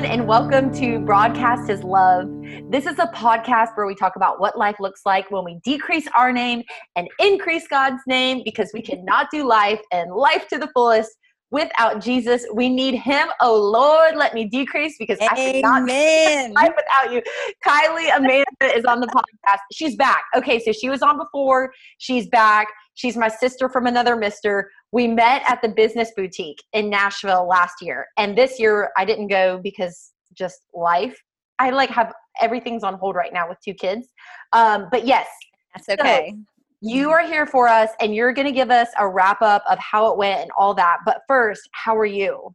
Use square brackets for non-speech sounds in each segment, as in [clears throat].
everyone, and welcome to Broadcast His Love. This is a podcast where we talk about what life looks like when we decrease our name and increase God's name because we cannot do life and life to the fullest without Jesus. We need Him. Oh Lord, let me decrease because Amen. I cannot life without you. Kylie Amanda is on the podcast. She's back. Okay, so she was on before. She's back. She's my sister from another mister we met at the business boutique in Nashville last year. And this year I didn't go because just life. I like have everything's on hold right now with two kids. Um, but yes, that's okay. So you are here for us and you're going to give us a wrap up of how it went and all that. But first, how are you?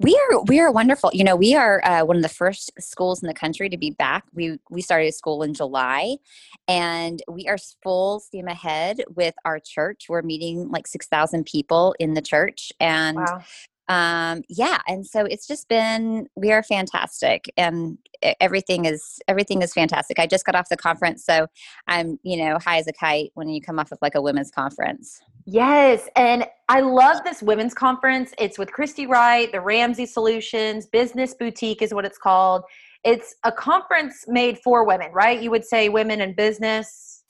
We are we are wonderful. You know, we are uh, one of the first schools in the country to be back. We we started school in July, and we are full steam ahead with our church. We're meeting like six thousand people in the church, and wow um, yeah and so it's just been we are fantastic and everything is everything is fantastic i just got off the conference so i'm you know high as a kite when you come off of like a women's conference yes and i love this women's conference it's with christy wright the ramsey solutions business boutique is what it's called it's a conference made for women right you would say women in business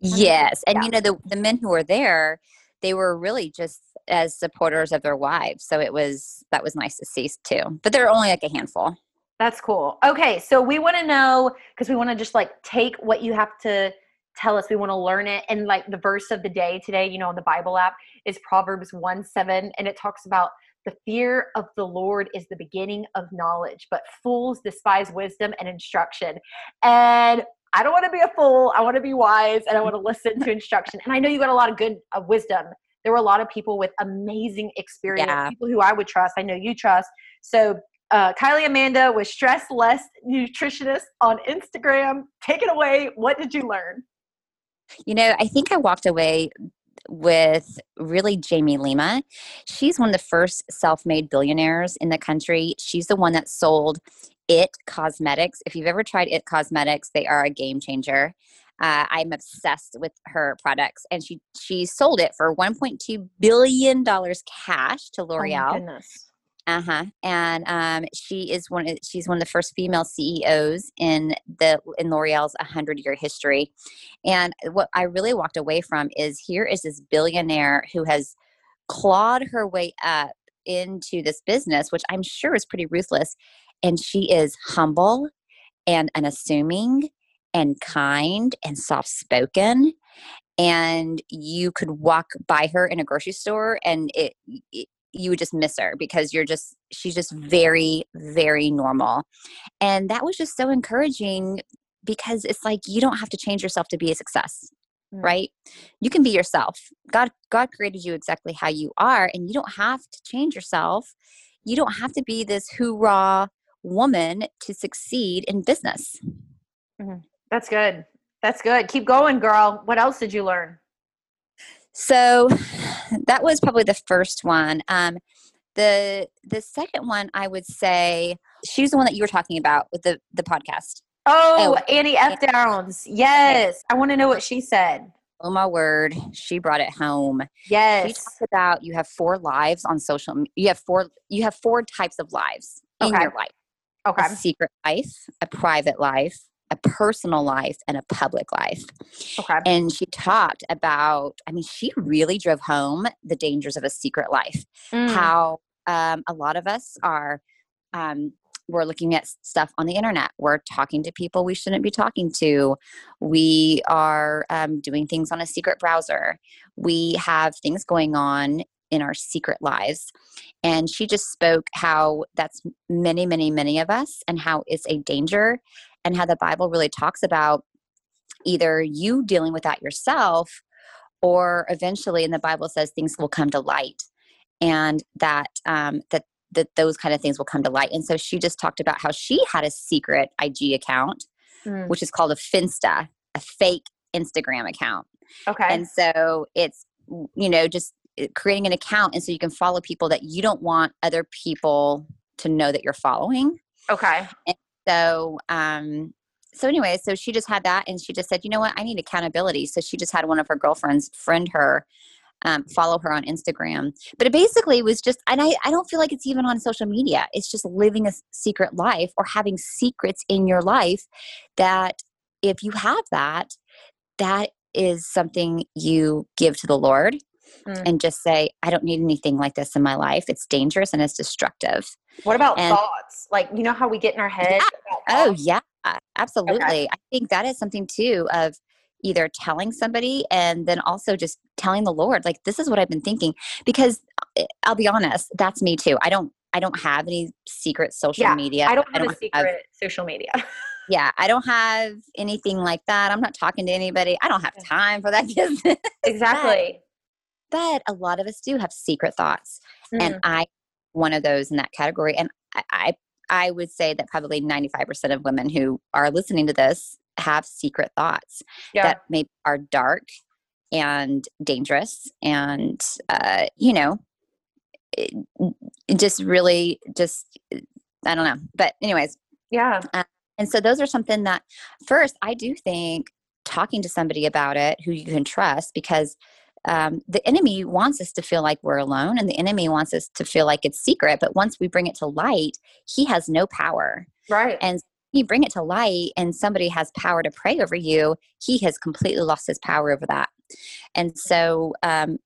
yes and yeah. you know the the men who are there they were really just as supporters of their wives. So it was that was nice to see too. But there are only like a handful. That's cool. Okay, so we want to know because we want to just like take what you have to tell us. We want to learn it. And like the verse of the day today, you know, on the Bible app is Proverbs 1 7, and it talks about the fear of the Lord is the beginning of knowledge, but fools despise wisdom and instruction. And I don't want to be a fool. I want to be wise and I want to listen to instruction. And I know you got a lot of good uh, wisdom there were a lot of people with amazing experience, yeah. people who I would trust. I know you trust. So uh, Kylie Amanda was Stress Less Nutritionist on Instagram. Take it away. What did you learn? You know, I think I walked away with really Jamie Lima. She's one of the first self made billionaires in the country. She's the one that sold It Cosmetics. If you've ever tried It Cosmetics, they are a game changer. Uh, I'm obsessed with her products, and she she sold it for 1.2 billion dollars cash to oh L'Oreal. Oh uh huh. And um, she is one. Of, she's one of the first female CEOs in the in L'Oreal's 100 year history. And what I really walked away from is here is this billionaire who has clawed her way up into this business, which I'm sure is pretty ruthless. And she is humble and unassuming and kind and soft spoken and you could walk by her in a grocery store and it, it, you would just miss her because you're just she's just very very normal and that was just so encouraging because it's like you don't have to change yourself to be a success mm. right you can be yourself god god created you exactly how you are and you don't have to change yourself you don't have to be this hoorah woman to succeed in business mm-hmm. That's good. That's good. Keep going, girl. What else did you learn? So that was probably the first one. Um, the the second one I would say she's the one that you were talking about with the the podcast. Oh, oh Annie F. Downs. Yes. I want to know what she said. Oh my word, she brought it home. Yes. She talked about you have four lives on social you have four you have four types of lives in your life. Okay. A secret life, a private life, a personal life and a public life. Okay. And she talked about, I mean, she really drove home the dangers of a secret life. Mm. How um, a lot of us are, um, we're looking at stuff on the internet. We're talking to people we shouldn't be talking to. We are um, doing things on a secret browser. We have things going on in our secret lives. And she just spoke how that's many, many, many of us and how it's a danger and how the Bible really talks about either you dealing with that yourself or eventually and the bible says things will come to light and that um, that that those kind of things will come to light. And so she just talked about how she had a secret ig account mm. which is called a finsta a fake instagram account. Okay. And so it's you know just uh, creating an account and so you can follow people that you don't want other people to know that you're following. Okay. And so um so anyway so she just had that and she just said you know what i need accountability so she just had one of her girlfriends friend her um, follow her on Instagram. But it basically was just, and I, I don't feel like it's even on social media. It's just living a secret life or having secrets in your life that if you have that, that is something you give to the Lord mm. and just say, I don't need anything like this in my life. It's dangerous and it's destructive. What about and, thoughts? Like, you know how we get in our head? Yeah. Oh, yeah, absolutely. Okay. I think that is something too of either telling somebody and then also just telling the Lord, like, this is what I've been thinking. Because uh, I'll be honest, that's me too. I don't I don't have any secret social yeah, media. I don't have I don't a secret have, social media. [laughs] yeah, I don't have anything like that. I'm not talking to anybody. I don't have time for that [laughs] business. Exactly. But, a lot of us do have secret thoughts. Mm. And I one of those in that category. And I, I I would say that probably 95% of women who are listening to this have secret thoughts yeah. that maybe are dark and dangerous and uh, you know just really just i don't know but anyways yeah uh, and so those are something that first i do think talking to somebody about it who you can trust because um, the enemy wants us to feel like we're alone and the enemy wants us to feel like it's secret but once we bring it to light he has no power. Right. And you bring it to light and somebody has power to pray over you he has completely lost his power over that. And so um,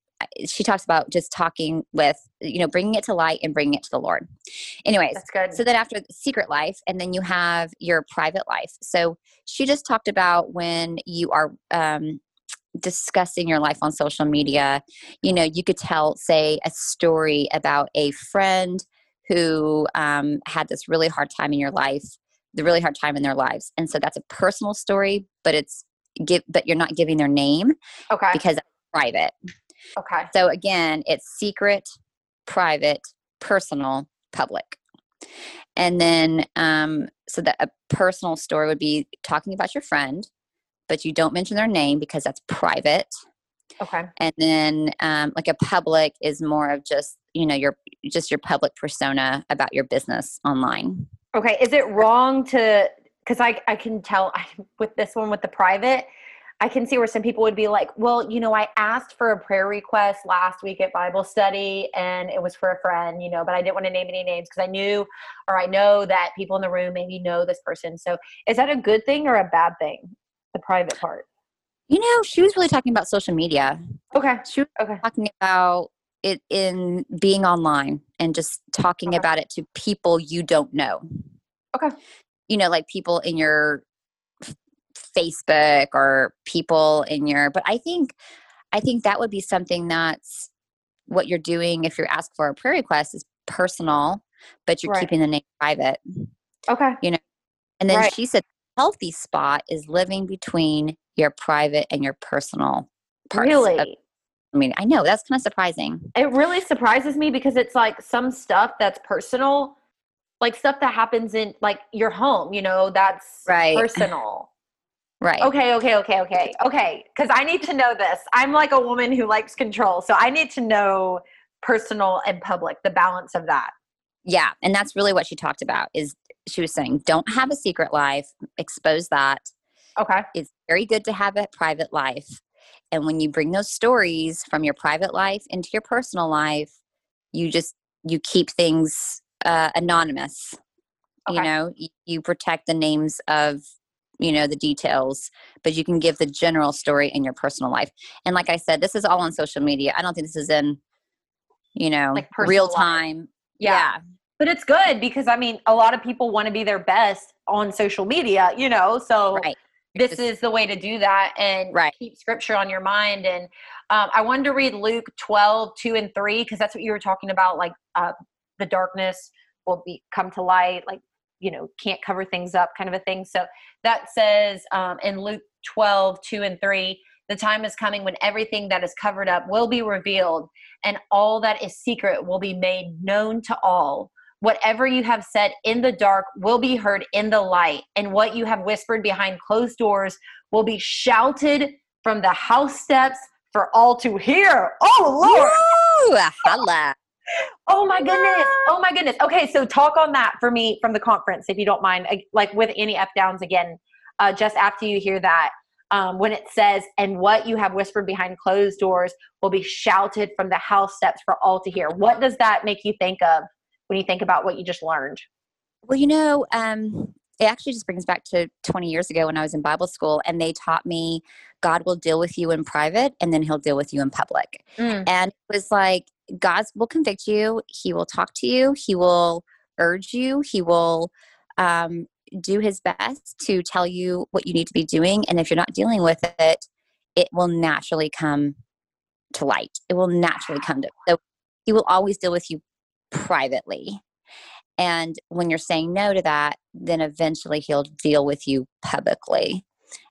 she talks about just talking with you know bringing it to light and bringing it to the lord. Anyways that's good. so then after secret life and then you have your private life. So she just talked about when you are um, discussing your life on social media you know you could tell say a story about a friend who um, had this really hard time in your life the really hard time in their lives and so that's a personal story but it's give but you're not giving their name okay. because it's private. Okay. So again it's secret private personal public. And then um so that a personal story would be talking about your friend but you don't mention their name because that's private. Okay. And then um, like a public is more of just you know your just your public persona about your business online. Okay is it wrong to because I, I can tell I, [laughs] with this one with the private i can see where some people would be like well you know i asked for a prayer request last week at bible study and it was for a friend you know but i didn't want to name any names because i knew or i know that people in the room maybe know this person. So is that a good thing or a bad thing the private part you know she was really talking about social media okay she was okay. talking about it in being online and just talking okay. about it to people you don't know okay you know like people in your facebook or people in your but i think i think that would be something that's what you're doing if you're asked for a prayer request is personal but you're right. keeping the name private okay you know and then right. she said healthy spot is living between your private and your personal parts really of, I mean, I know that's kind of surprising. It really surprises me because it's like some stuff that's personal, like stuff that happens in like your home, you know, that's right. personal. [laughs] Right. Okay, okay, okay, okay. Okay, cuz I need to know this. I'm like a woman who likes control. So I need to know personal and public, the balance of that. Yeah, and that's really what she talked about is she was saying don't have a secret life, expose that. Okay. It's very good to have a private life, and when you bring those stories from your private life into your personal life, you just you keep things uh, anonymous. Okay. You know, you, you protect the names of you know the details but you can give the general story in your personal life and like i said this is all on social media i don't think this is in you know like real time yeah. yeah. But it's good because i mean a lot of people want to be their best on social media you know so right this is the way to do that and right. keep scripture on your mind. And um, I wanted to read Luke 12, 2 and 3, because that's what you were talking about, like uh, the darkness will be come to light, like, you know, can't cover things up kind of a thing. So that says um, in Luke 12, 2 and 3, the time is coming when everything that is covered up will be revealed, and all that is secret will be made known to all whatever you have said in the dark will be heard in the light, and what you have whispered behind closed doors will be shouted from the house steps for all to hear. Oh Lord! Woo, holla. oh my goodness! Oh my goodness! Okay, so talk on that for me from the conference, if you don't mind, like with Annie F. Downs again. Uh, just after you hear that, um, when it says, and what you have whispered behind closed doors will be shouted from the house steps for all to hear. What does that make you think of when you think about what you just learned? Well, you know, um, it actually just brings back to 20 years ago when I was in Bible school and they taught me God will deal with you in private and then he'll deal with you in public. Mm. And it was like, God will convict you, he will talk to you, he will urge you, he will um, do his best to tell you what you need to be doing. And if you're not dealing with it, it will naturally come to light. It will naturally come to. So he will always deal with you privately. And when you're saying no to that, then eventually he'll deal with you publicly.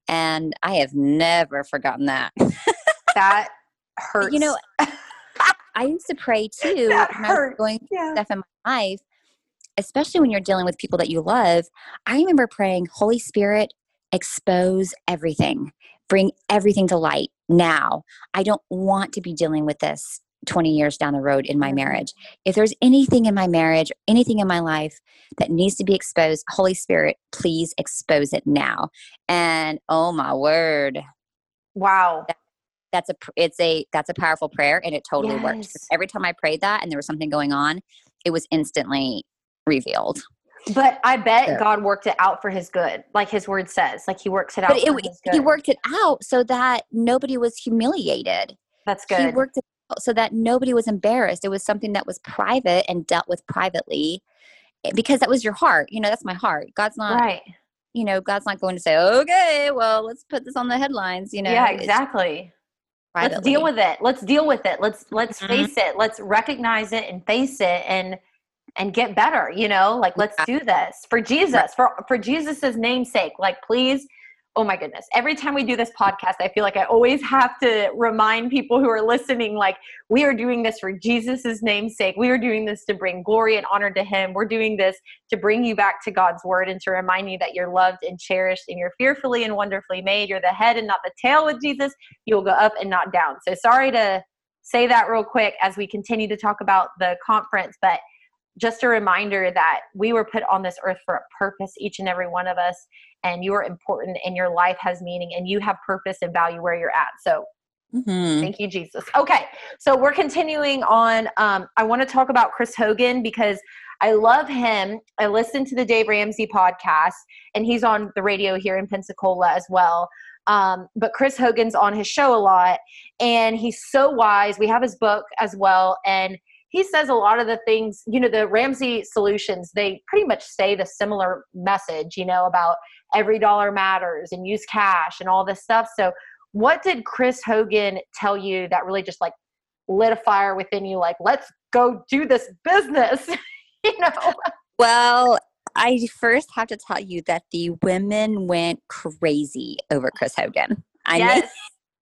And I have never forgotten that. [laughs] that hurts. You know, [laughs] I used to pray too that when. I was going yeah. stuff in my life especially when you're dealing with people that you love, I remember praying, Holy Spirit, expose everything, bring everything to light now. I don't want to be dealing with this 20 years down the road in my marriage. If there's anything in my marriage, anything in my life that needs to be exposed, Holy Spirit, please expose it now. And oh my word. Wow. That, that's a it's a that's a powerful prayer and it totally yes. worked. Every time I prayed that and there was something going on, it was instantly revealed. But I bet yeah. God worked it out for his good, like his word says. Like he works it out. But it, he worked it out so that nobody was humiliated. That's good. He worked it out so that nobody was embarrassed. It was something that was private and dealt with privately eh, because that was your heart. You know, that's my heart. God's not right. You know, God's not going to say, "Okay, well, let's put this on the headlines." You know. Yeah, exactly. Let's deal with it. Let's deal with it. Let's let's mm-hmm. face it. Let's recognize it and face it and and get better you know like let's do this for jesus for for jesus's namesake like please oh my goodness. Every time we do this podcast i feel like i always have to remind people who are listening like we are doing this for jesus's namesake we are doing this to bring glory and honor to him. We're doing this to bring you back to god's word and to remind you that you're loved and cherished and you're fearfully and wonderfully made. You're the head and not the tail with jesus. You'll go up and not down. So sorry to say that real quick as we continue to talk about the conference but just a reminder that we were put on this earth for a purpose, each and every one of us, and you are important and your life has meaning and you have purpose and value where you're at. So Mm-hmm. Thank you, Jesus. Okay, so we're continuing on. Um, I want to talk about Chris Hogan because I love him. I listen to the Dave Ramsey podcast, and he's on the radio here in Pensacola as well. Um, but Chris Hogan's on his show a lot, and he's so wise. We have his book as well, and he says a lot of the things, you know, the Ramsey solutions, they pretty much say the similar message, you know, about every dollar matters and use cash and all this stuff. So, what did Chris Hogan tell you that really just like lit a fire within you? Like, let's go do this business, [laughs] you know? Well, I first have to tell you that the women went crazy over Chris Hogan. I yes.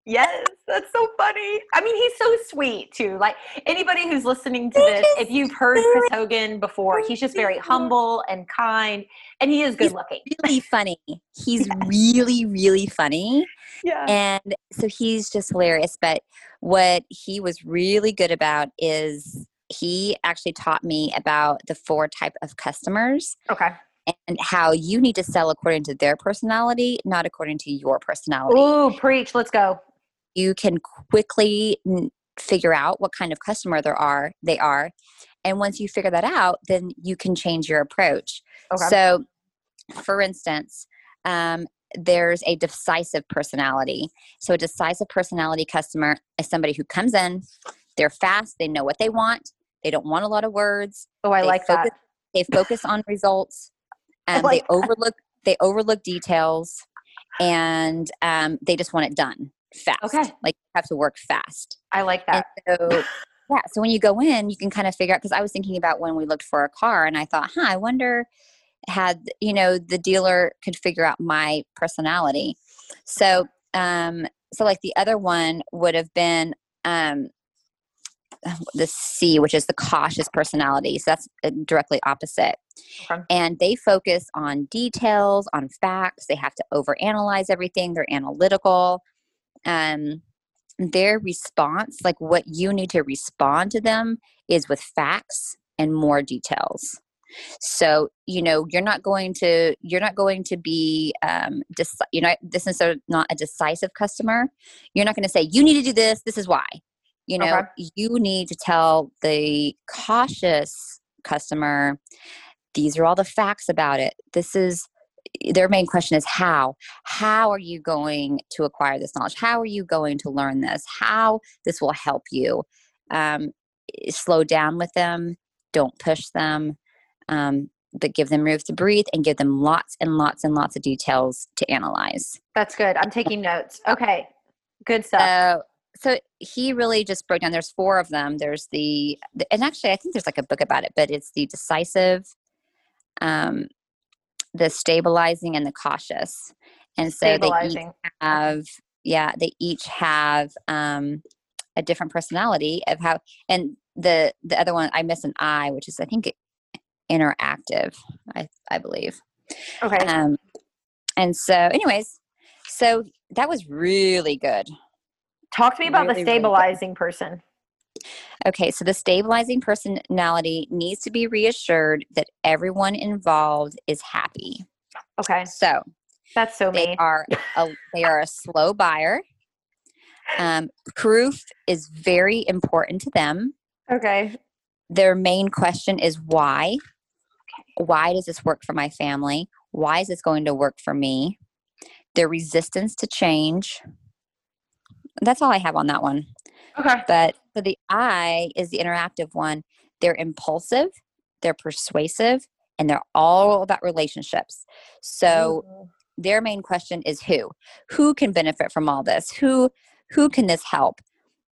Yes, that's so funny. I mean, he's so sweet too. Like anybody who's listening to this, if you've heard Chris Hogan before, he's just very humble and kind, and he is good he's looking. Really funny. He's [laughs] yes. really, really funny. Yeah. And so he's just hilarious. But what he was really good about is he actually taught me about the four type of customers. Okay and how you need to sell according to their personality, not according to your personality. Ooh, preach. Let's go you can quickly figure out what kind of customer there are they are and once you figure that out then you can change your approach. Okay. so for instance um, there's a decisive personality. So a decisive personality customer is somebody who comes in they're fast they know what they want they don't want a lot of words oh i like focus, that they focus on results [laughs] and like they overlook they overlook details and um, they just want it done fast. Okay. Like you have to work fast. I like that. And so yeah, so when you go in, you can kind of figure out because I was thinking about when we looked for a car and I thought, huh, I wonder had you know the dealer could figure out my personality. So um so like the other one would have been um the C, which is the cautious personality. So that's uh, directly opposite. Okay. And they focus on details, on facts. They have to overanalyze everything. They're analytical um, their response, like what you need to respond to them, is with facts and more details. So you know you're not going to you're not going to be um, dec- you're not this is not a decisive customer. You're not going to say you need to do this. This is why. You know Okay. you need to tell the cautious customer these are all the facts about it. This is their main question is how how are you going to acquire this knowledge how are you going to learn this how this will help you um, slow down with them don't push them um, but give them room to breathe and give them lots and lots and lots of details to analyze That's good. I'm taking notes. Okay. Good stuff. so so he really just broke down there's four of them there's the, the and actually i think there's like a book about it but it's the decisive um the stabilizing and the cautious. And so they each have yeah they each have um a different personality of how and the the other one i miss an i which is i think interactive i i believe. Okay. um and so anyways so that was really good. Talk to me about really, the really stabilizing person. Okay so the stabilizing personality needs to be reassured that everyone involved is happy. Okay. so That's so they me. are a, they are a slow buyer. Um, proof is very important to them. Okay. their main question is why? Why does this work for my family? Why is this going to work for me? Their resistance to change. That's all i have on that one. Okay. but for the i is the interactive one. They're impulsive they're persuasive and they're all about relationships. So Ooh. their main question is who? Who can benefit from all this? Who who can this help?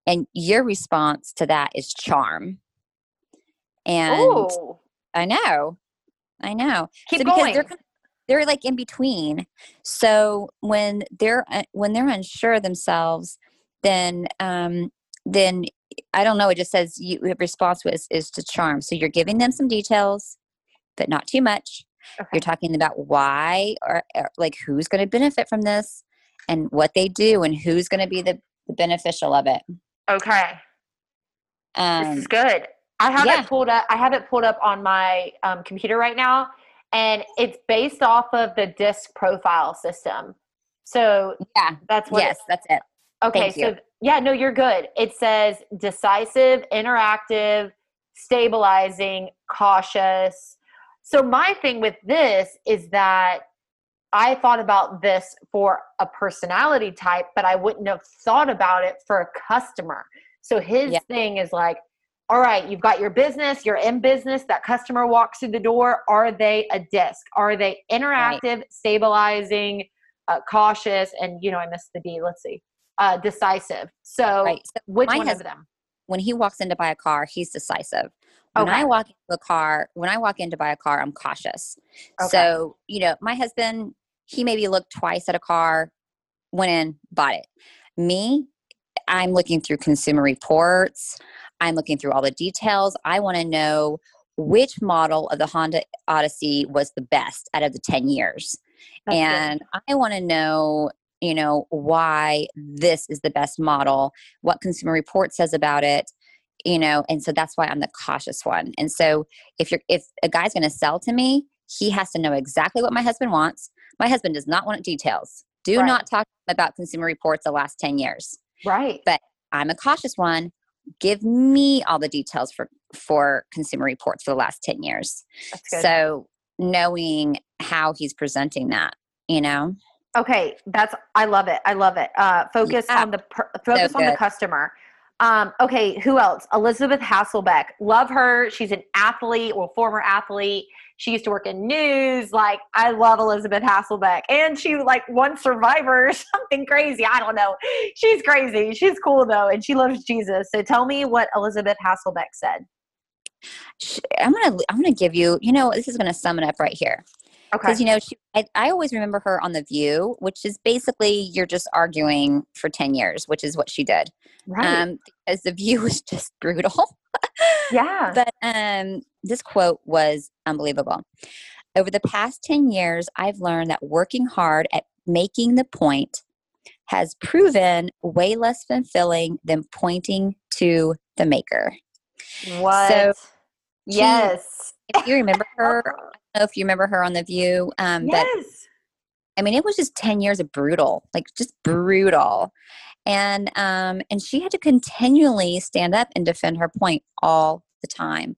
And your response to that is charm. And Ooh. i know i know. Keep so because going. they're they're like in between. So when they're uh, when they're unsure of themselves then um then i don't know it just says you response was is to charm so you're giving them some details but not too much Okay. you're talking about why or, or like who's going to benefit from this and what they do and who's going to be the, the beneficial of it Okay. um this is good. I have yeah. it pulled up. I have it pulled up on my um, computer right now, and it's based off of the disc profile system. So yeah that's what. yes that's it okay. so yeah, no, you're good. It says decisive, interactive, stabilizing, cautious. So my thing with this is that I thought about this for a personality type, but I wouldn't have thought about it for a customer. So his Yeah. thing is like, all right, you've got your business, you're in business, that customer walks through the door. Are they a disc? Are they interactive, stabilizing, uh, cautious, and you know, I missed the D, let's see, uh, decisive. So right so which one has- of them? when he walks in to buy a car he's decisive when i walk into a car when i walk in to buy a car i'm cautious Okay. so you know my husband he maybe looked twice at a car went in bought it me i'm looking through consumer reports i'm looking through all the details i want to know which model of the honda odyssey was the best out of the 10 years That's good. and i want to know you know why this is the best model what consumer report says about it you know and so that's why i'm the cautious one. And so if you're if a guy's going to sell to me he has to know exactly what my husband wants. My husband does not want details. Do Right. not talk about consumer reports the last 10 years. Right. But I'm a cautious one. Give me all the details for for consumer reports for the last 10 years. That's good. so knowing how he's presenting that you know Okay, that's I love it. I love it. Uh, focus Yeah. on the per, focus on the customer. Um, okay, who else? Elisabeth Hasselbeck. Love her. She's an athlete or former athlete. She used to work in news. Like I love Elisabeth Hasselbeck, and she like won Survivor or [laughs] something crazy. I don't know. She's crazy. She's cool though, and she loves Jesus. So tell me what Elisabeth Hasselbeck said. I'm gonna I'm gonna give you you know this is gonna sum it up right here Okay. because you know she I, I always remember her on the View which is basically you're just arguing for ten years which is what she did right. um because the View [laughs] was just brutal yeah. but um this quote was unbelievable over the past 10 years i've learned that working hard at making the point has proven way less fulfilling than pointing to the maker what? she- yes. if you remember her, [laughs] know if you remember her on The View, um, yes. but I mean, it was just 10 years of brutal, like just brutal. And um, and she had to continually stand up and defend her point all the time.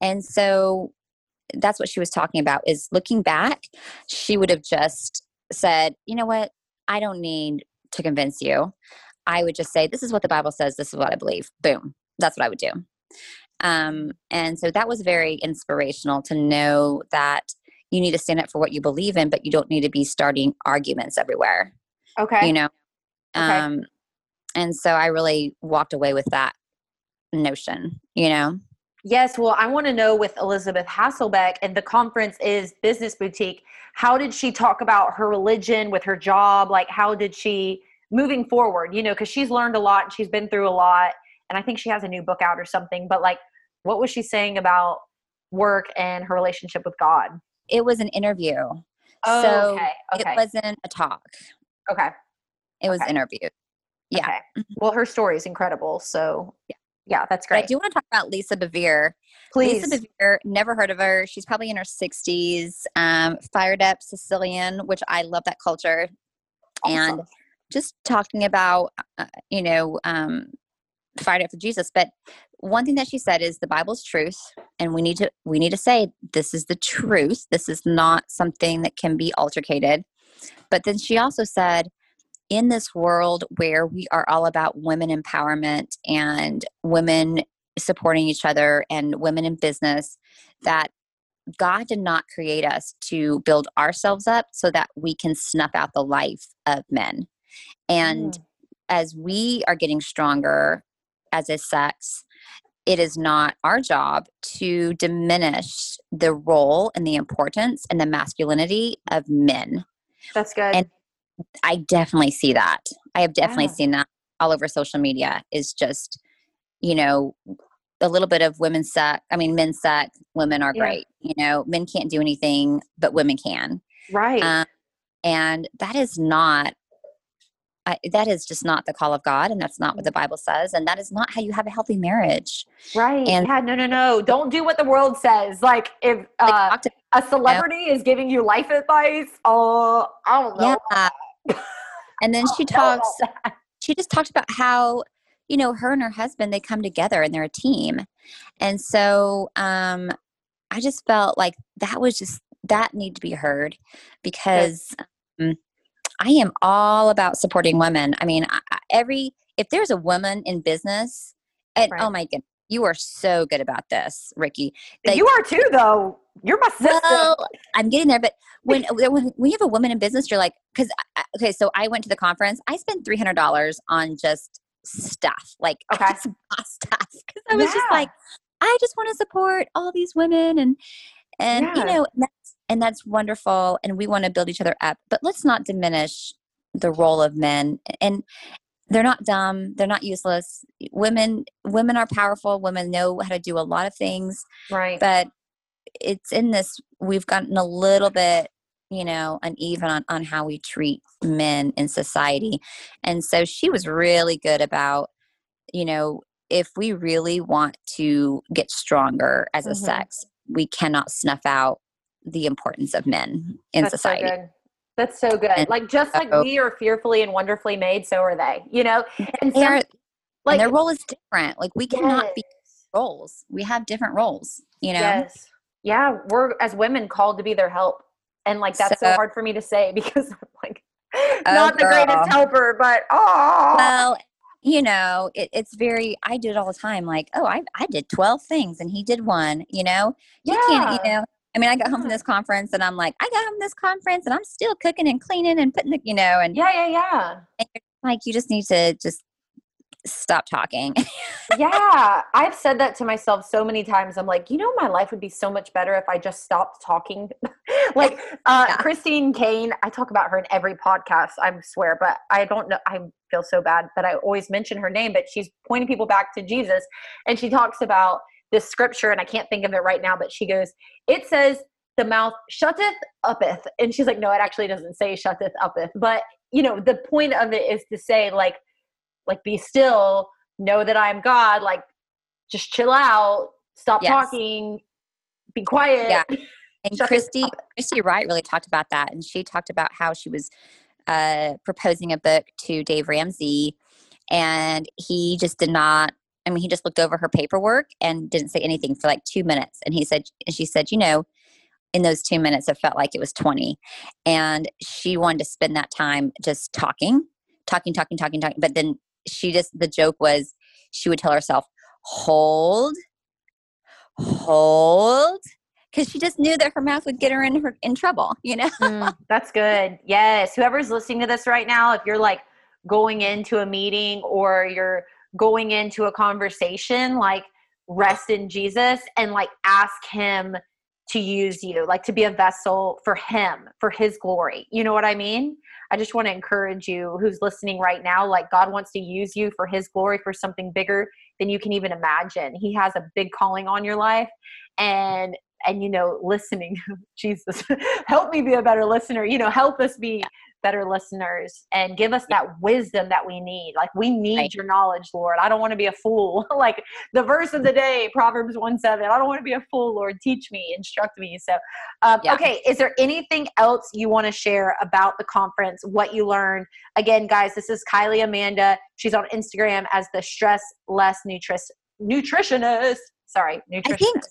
And so that's what she was talking about is looking back, she would have just said, you know what, I don't need to convince you. I would just say, this is what the Bible says, this is what I believe. Boom. That's what I would do. Um, and so that was very inspirational to know that you need to stand up for what you believe in, but you don't need to be starting arguments everywhere. Okay. You know? Okay. Um, and so I really walked away with that notion, you know? Yes, well, I want to know with Elisabeth Hasselbeck, and the conference is Business Boutique. How did she talk about her religion with her job? Like, how did she moving forward? You know, because she's learned a lot and she's been through a lot, and I think she has a new book out or something. But like, what was she saying about work and her relationship with God? It was an interview. Oh, so okay, okay. it wasn't a talk. Okay. It was Okay. interviewed. Yeah. Okay. Well, her story is incredible. So Yeah. yeah, that's But I do want to talk about Lisa Bevere. Please. Lisa Bevere, never heard of her. She's probably in her 60s. Um, fired up Sicilian, which I love that culture. And just talking about, uh, you know, um, fired up for Jesus. But one thing that she said is the Bible's truth, and we need to we need to say this is the truth. This is not something that can be altercated. But then she also said, in this world where we are all about women empowerment and women supporting each other and women in business, that God did not create us to build ourselves up so that we can snuff out the life of men. And Mm. as we are getting stronger as a sex, it is not our job to diminish the role and the importance and the masculinity of men. That's good. and- I definitely see that. I have definitely Yeah. seen that all over social media is just, you know, a little bit of women's sex. I mean, men's sex, women are Yeah. great. You know, men can't do anything, but women can. right. Um, and that is not, I, that is just not the call of God. And that's not what the Bible says. And that is not how you have a healthy marriage. right. and- yeah. No. No. No. Don't do what the world says. Like if uh, to- a celebrity is giving you life advice, oh, I don't know. yeah. and then [laughs] she I don't know about talks, she just talked about how you know her and her husband they come together and they're a team and so um i just felt like that was just that need to be heard because um, i am all about supporting women i mean every if there's a woman in business and oh Right. oh my goodness you are so good about this ricky like- you are too, though. You're my sister. well, I'm getting there, but when [laughs] when when you have a woman in business, you're like, because okay, so I went to the conference. I spent three hundred dollars on just stuff, like [laughs] Okay. stuff because I was just like, I just want to support all these women and and you know and that's, wonderful, and we want to build each other up, but let's not diminish the role of men and. They're not dumb. They're not useless. Women, women are powerful. Women know how to do a lot of things right. but it's in this we've gotten a little bit you know uneven on, on how we treat men in society and so she was really good about you know if we really want to get stronger as a Mhm. sex we cannot snuff out the importance of men in That's society So good. That's so good. And like just like we are fearfully and wonderfully made, so are they. You know, and some, like and their role is different like we cannot be roles we have different roles you know yes, yeah. We're as women called to be their help, and like that's so, So- hard for me to say [laughs] because I'm like Oh, not the girl. greatest helper, but oh, well you know it, it's very i do it all the time like oh I, I did 12 things and he did one you know you can't you know i mean i got home from this conference and i'm like i got home from this conference and i'm still cooking and cleaning and putting the you know and yeah, yeah, yeah. like you just need to just stop talking [laughs] yeah, I've said that to myself so many times. I'm like, you know, my life would be so much better if I just stopped talking. [laughs] like uh, Yeah. Christine Caine, I talk about her in every podcast, I swear, but I don't know. I feel so bad that I always mention her name, but she's pointing people back to Jesus. And she talks about this scripture, and I can't think of it right now, but she goes, it says, the mouth shutteth uppeth. And she's like, no, it actually doesn't say shutteth uppeth. But, you know, the point of it is to say, like, like be still know that i'm god like just chill out stop Yes. talking be quiet. Yeah. [laughs] And Christy, Christy Wright really talked about that. And she talked about how she was uh, proposing a book to Dave Ramsey and he just did not I mean, he just looked over her paperwork and didn't say anything for like two minutes. And he said, and she said, you know, in those two minutes, it felt like it was 20. And she wanted to spend that time just talking, talking, talking, talking, talking. But then she just, the joke was she would tell herself, hold, hold. Because she just knew that her mouth would get her in her in trouble, you know. mm, that's good. Yes, whoever's listening to this right now, if you're like going into a meeting or you're going into a conversation like rest in Jesus and like ask him to use you, like to be a vessel for him, for his glory. You know what I mean? I just want to encourage you who's listening right now, like God wants to use you for his glory for something bigger than you can even imagine. He has a big calling on your life and and you know listening [laughs] jesus [laughs] help me be a better listener you know help us be better listeners and give us that wisdom that we need. Like we need right. your knowledge, Lord. I don't want to be a fool. [laughs] like the verse of the day, Proverbs 1 7. I don't want to be a fool, Lord. Teach me, instruct me. So, um, yeah. okay, is there anything else you want to share about the conference, what you learned? Again, guys, this is Kylie Amanda. She's on Instagram as the Stress Less Nutritionist. Sorry, nutritionist. I think,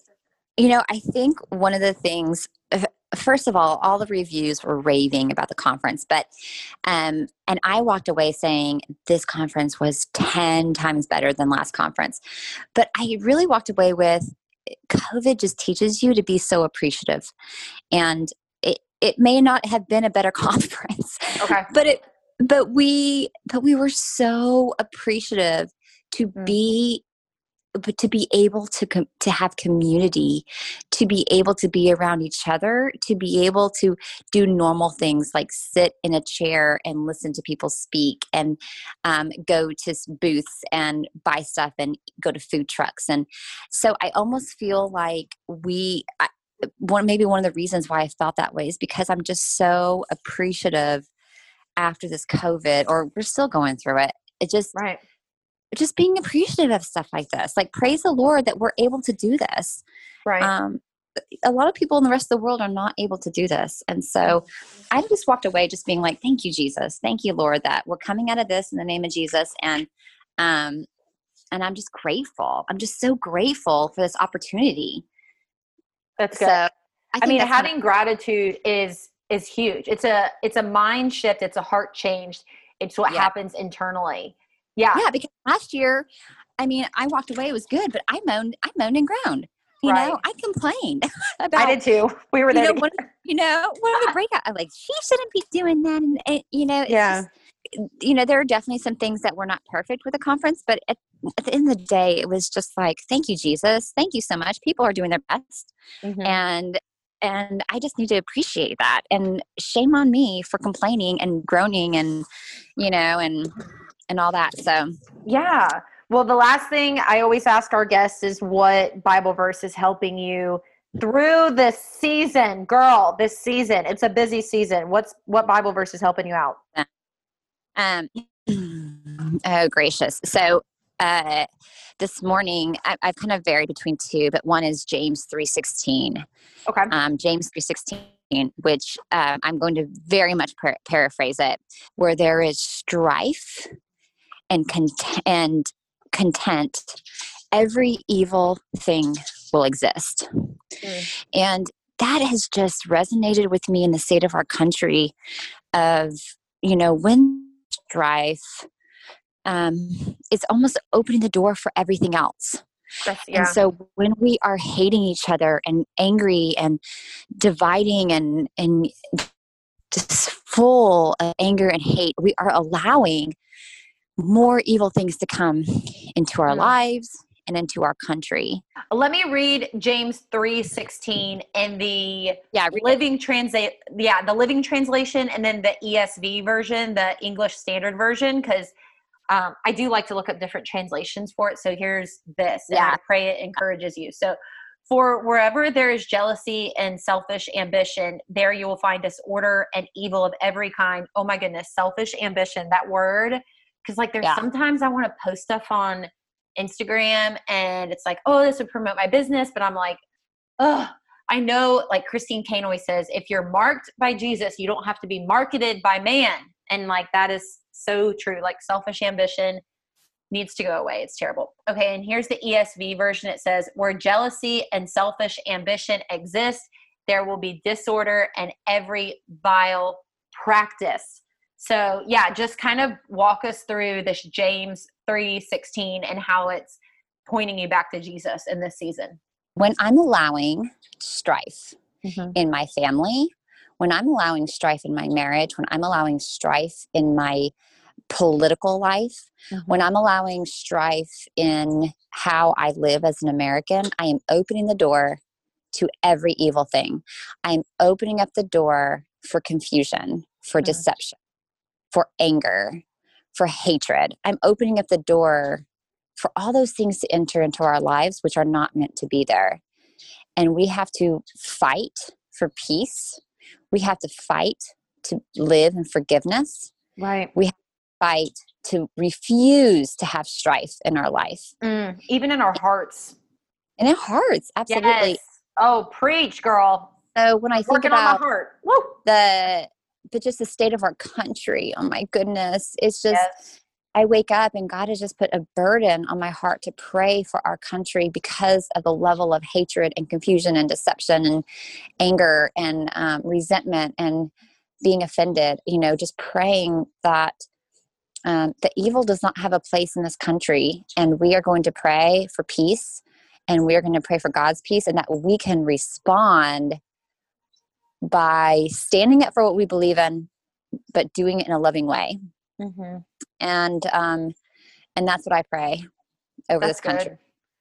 you know, I think one of the things first of all, all the reviews were raving about the conference, but um, and I walked away saying this conference was ten times better than last conference. But I really walked away with COVID just teaches you to be so appreciative, and it it may not have been a better [laughs] conference, okay, but it but we but we were so appreciative to mm. be but to be able to com- to have community to be able to be around each other to be able to do normal things like sit in a chair and listen to people speak and um, go to booths and buy stuff and go to food trucks. And so i almost feel like we I, one maybe one of the reasons why i felt that way is because i'm just so appreciative after this covid or we're still going through it. It just right just being appreciative of stuff like this. Like praise the Lord that we're able to do this. Right. Um, a lot of people in the rest of the world are not able to do this. And so I just walked away just being like, thank you, Jesus. Thank you, Lord, that we're coming out of this in the name of Jesus. And, um, and I'm just grateful. I'm just so grateful for this opportunity. That's good. So I, I mean, having kind of- gratitude is, is huge. It's a, it's a mind shift. It's a heart change. It's what yeah. happens internally. Yeah. Yeah. Because last year, I mean, I walked away, it was good, but I moaned, I moaned and groaned. You right. know, I complained [laughs] about. I did too. We were there. You know, one, [laughs] you know, one of the breakout. I'm like, she shouldn't be doing that. And, and you know, yeah. Just, you know, there are definitely some things that were not perfect with the conference, but at, at, the end of the day, it was just like, thank you, Jesus. Thank you so much. People are doing their best. Mm-hmm. And and I just need to appreciate that. And shame on me for complaining and groaning and, you know, and and all that. So, yeah. Well, the last thing I always ask our guests is what Bible verse is helping you through this season, girl. This season, it's a busy season. What's what Bible verse is helping you out? Um, [clears throat] oh gracious. So uh, this morning I, have kind of varied between two, but one is James three sixteen. Okay. Um, James three sixteen, which uh, I'm going to very much par- paraphrase it, where there is strife and content and content every evil thing will exist mm. and that has just resonated with me in the state of our country of you know when strife um, it's almost opening the door for everything else yeah. And so when we are hating each other and angry and dividing and and just full of anger and hate, we are allowing more evil things to come into our mm. lives and into our country. Let me read James 3:16 in the yeah, living translate yeah, the living translation and then the ESV version, the English standard version cuz um, I do like to look up different translations for it. So here's this. And yeah. I pray it encourages you. So for wherever there is jealousy and selfish ambition, there you will find disorder and evil of every kind. Oh my goodness, selfish ambition. That word because like there's yeah. sometimes I want to post stuff on Instagram and it's like, oh, this would promote my business, but I'm like, oh, I know, like Christine Caine always says, if you're marked by Jesus, you don't have to be marketed by man. And like that is so true. Like selfish ambition needs to go away. It's terrible. Okay, and here's the ESV version. It says, Where jealousy and selfish ambition exist, there will be disorder and every vile practice. So, yeah, just kind of walk us through this James 3:16 and how it's pointing you back to Jesus in this season. When I'm allowing strife mm-hmm. in my family, when I'm allowing strife in my marriage, when I'm allowing strife in my political life, mm-hmm. when I'm allowing strife in how I live as an American, I am opening the door to every evil thing. I'm opening up the door for confusion, for mm-hmm. deception, for anger, for hatred. I'm opening up the door for all those things to enter into our lives which are not meant to be there. And we have to fight for peace. We have to fight to live in forgiveness. Right. We have to fight to refuse to have strife in our life. Mm, even in our hearts. In our hearts, absolutely. Yes. Oh, preach, girl. So when I think Working about the but just the state of our country, oh my goodness, it's just yes. I wake up and God has just put a burden on my heart to pray for our country because of the level of hatred and confusion and deception and anger and um, resentment and being offended. You know, just praying that um, the evil does not have a place in this country, and we are going to pray for peace and we are going to pray for God's peace and that we can respond by standing up for what we believe in, but doing it in a loving way. Mm-hmm. And um, and that's what I pray over that's this country.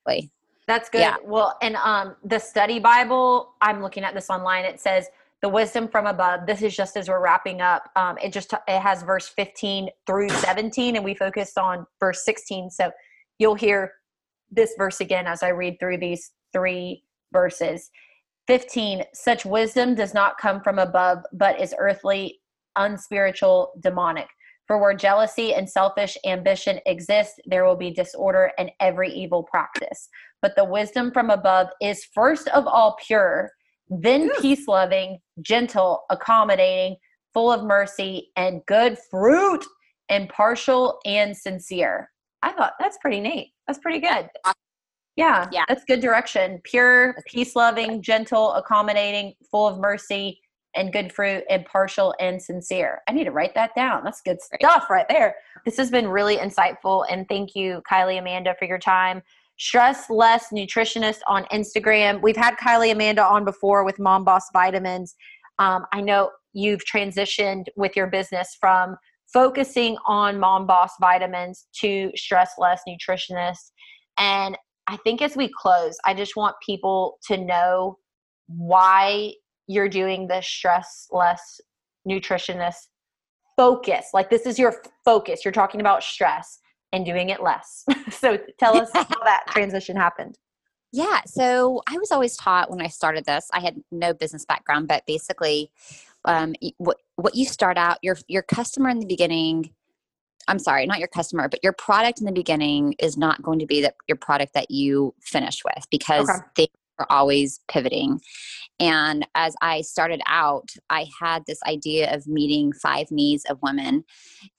Good. That's good. Yeah. Well, and um, the study Bible, I'm looking at this online. It says the wisdom from above. This is just as we're wrapping up. Um, it just it has verse 15 through 17, and we focused on verse 16. So you'll hear this verse again as I read through these three verses. 15 Such wisdom does not come from above, but is earthly, unspiritual, demonic. For where jealousy and selfish ambition exist, there will be disorder and every evil practice. But the wisdom from above is first of all pure, then peace loving, gentle, accommodating, full of mercy and good fruit, impartial and sincere. I thought that's pretty neat. That's pretty good. Yeah, yeah, that's good direction. Pure, peace loving, gentle, accommodating, full of mercy and good fruit, impartial and sincere. I need to write that down. That's good stuff right there. This has been really insightful. And thank you, Kylie Amanda, for your time. Stress Less Nutritionist on Instagram. We've had Kylie Amanda on before with Mom Boss Vitamins. Um, I know you've transitioned with your business from focusing on Mom Boss Vitamins to Stress Less Nutritionist. And I think as we close, I just want people to know why you're doing this stress less nutritionist focus. Like this is your focus. You're talking about stress and doing it less. [laughs] so tell us [laughs] how that transition happened. Yeah, so I was always taught when I started this. I had no business background, but basically, um, what what you start out your your customer in the beginning I'm sorry, not your customer, but your product in the beginning is not going to be that your product that you finish with because okay. they are always pivoting. And as I started out, I had this idea of meeting five needs of women.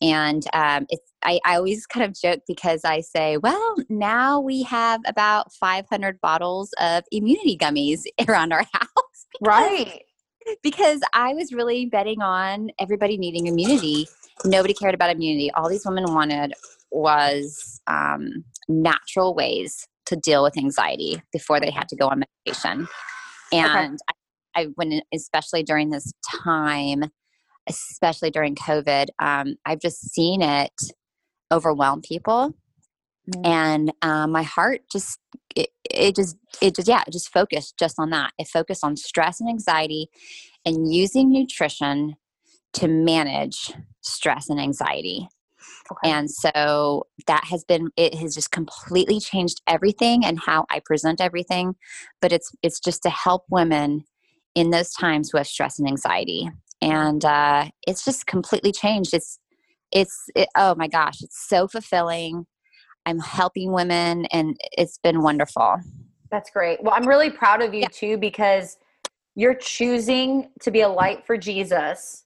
And um, it's, I, I always kind of joke because I say, well, now we have about 500 bottles of immunity gummies [laughs] around our house. [laughs] right because I was really betting on everybody needing immunity. Nobody cared about immunity. All these women wanted was um, natural ways to deal with anxiety before they had to go on medication. And okay. I, I, when especially during this time, especially during COVID, um, I've just seen it overwhelm people, mm-hmm. and um, my heart just it, it just it just yeah it just focused just on that it focused on stress and anxiety and using nutrition to manage stress and anxiety okay. and so that has been it has just completely changed everything and how i present everything but it's it's just to help women in those times who have stress and anxiety and uh, it's just completely changed it's it's it, oh my gosh it's so fulfilling I'm helping women and it's been wonderful. That's great. Well, I'm really proud of you yeah. too because you're choosing to be a light for Jesus.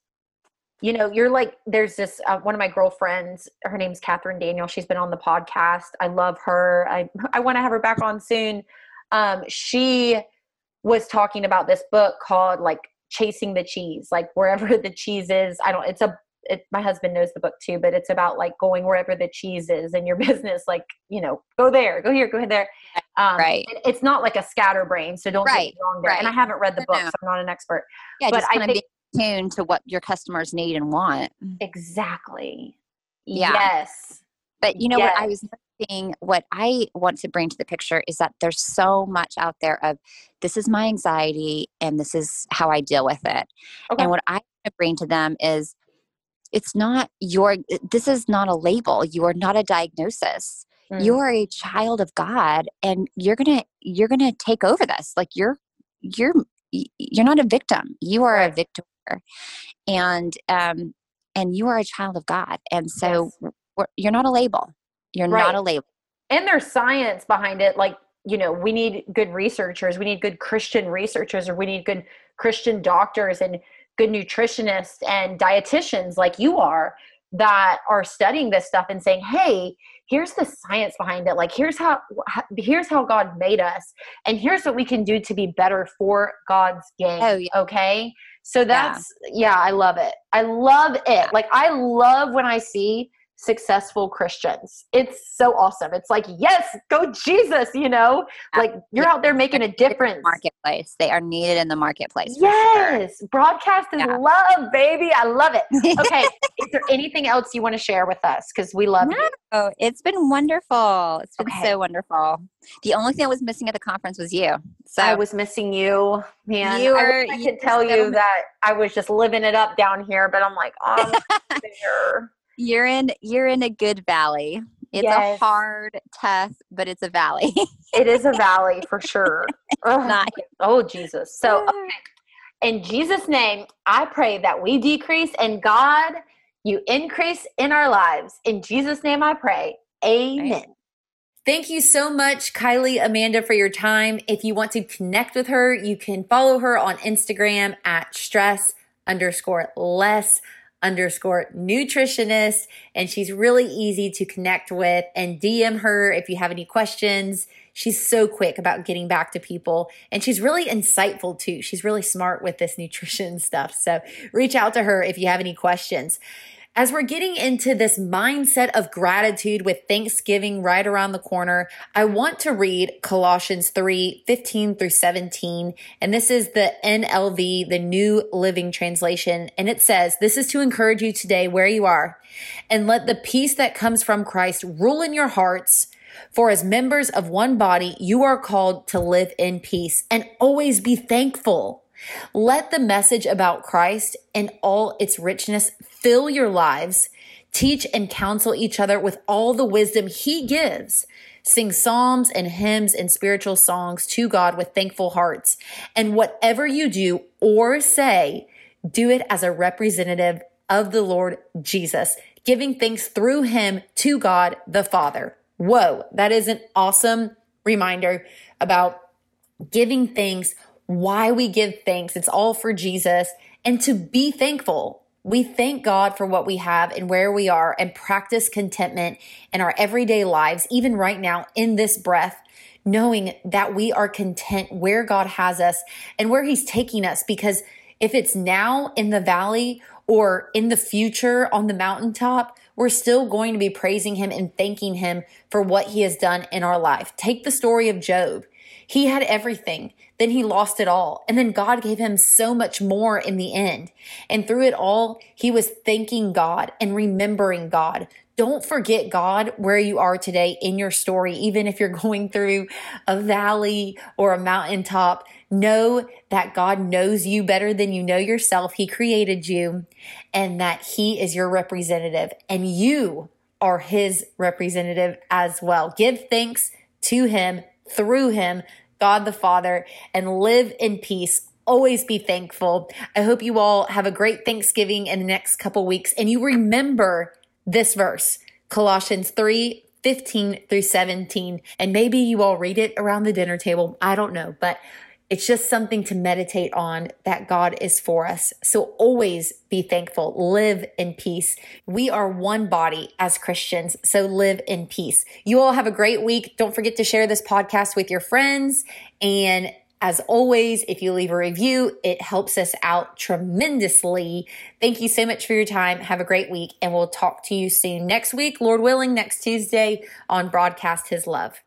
You know, you're like, there's this uh, one of my girlfriends. Her name's Catherine Daniel. She's been on the podcast. I love her. I [laughs] I want to have her back on soon. Um, she was talking about this book called like chasing the cheese like wherever [laughs] the cheese is i don't it's a it, my husband knows the book too but it's about like going wherever the cheese is in your [laughs] business like you know go there go here go there um, right it's not like a scatterbrain so don't right. get wrong there right. and i haven't read the book so i'm not an expert yeah but i think tuned to what your customers need and want exactly yeah. yes but you know yes. what i was thing what i want to bring to the picture is that there's so much out there of this is my anxiety and this is how i deal with it okay. and what i bring to them is it's not your this is not a label you are not a diagnosis mm. you are a child of god and you're gonna you're gonna take over this like you're you're you're not a victim you are right. a victor and um and you are a child of god and so yes. you're not a label you're right. not a label. And there's science behind it. Like, you know, we need good researchers, we need good Christian researchers, or we need good Christian doctors and good nutritionists and dietitians like you are that are studying this stuff and saying, hey, here's the science behind it like here's how here's how god made us and here's what we can do to be better for god's game oh, yeah. okay so that's yeah. yeah. i love it i love it like i love when i see successful Christians. It's so awesome. It's like, yes, go Jesus, you know? Like you're out there making a difference. Marketplace. They are needed in the marketplace. Yes. Sure. Broadcast is yeah. love, baby. I love it. [laughs] Okay. is there anything else you want to share with us? Because we love no, you. It's been wonderful. It's been okay. so wonderful. The only thing I was missing at the conference was you. So I was missing you, man. You were, I, I could tell you that I was just living it up down here, but I'm like, oh, I'm [laughs] you're in you're in a good valley. It's yes. a hard, tough, but it's a valley. it is a [laughs] valley for sure. oh, oh, Jesus. So, okay. in Jesus' name, I pray that we decrease and God, you increase in our lives. In Jesus' name, I pray. Amen. Right. Thank you so much, Kylie Amanda, for your time. If you want to connect with her, you can follow her on Instagram at stress underscore less underscore nutritionist. And she's really easy to connect with and DM her if you have any questions. She's so quick about getting back to people and she's really insightful too. She's really smart with this nutrition [laughs] stuff. So reach out to her if you have any questions. As we're getting into this mindset of gratitude with Thanksgiving right around the corner, I want to read Colossians 3 15 through 17. And this is the NLV, the New Living Translation. And it says, This is to encourage you today where you are, and let the peace that comes from Christ rule in your hearts. For as members of one body, you are called to live in peace and always be thankful. Let the message about Christ and all its richness fill your lives. Teach and counsel each other with all the wisdom he gives. Sing psalms and hymns and spiritual songs to God with thankful hearts. And whatever you do or say, do it as a representative of the Lord Jesus, giving thanks through him to God the Father. Whoa, that is an awesome reminder about giving thanks why we give thanks. It's all for Jesus and to be thankful. We thank God for what we have and where we are and practice contentment in our everyday lives, even right now in this breath, knowing that we are content where God has us and where He's taking us. Because if it's now in the valley or in the future on the mountaintop, we're still going to be praising Him and thanking Him for what He has done in our life. Take the story of Job. He had everything. Then he lost it all. And then God gave him so much more in the end. And through it all, he was thanking God and remembering God. Don't forget God where you are today in your story, even if you're [laughs] going through a valley or a mountaintop. Know that God knows you better than you know yourself. He created you and that He is your representative and you are His representative as well. Give thanks to Him through him, God the Father, and live in peace. Always be thankful. I hope you all have a great Thanksgiving in the next couple weeks and you remember this verse, Colossians 3 15 through 17. And maybe you all read it around the dinner table. I don't know, but it's just something to meditate on that God is for us. So always be thankful, live in peace. We are one body as Christians, so live in peace. You all have a great week. Don't forget to share this podcast with your friends. And as always, if you leave a review, it helps us out tremendously. Thank you so much for your time. Have a great week, and we'll talk to you soon next week, Lord willing, next Tuesday on Broadcast His Love.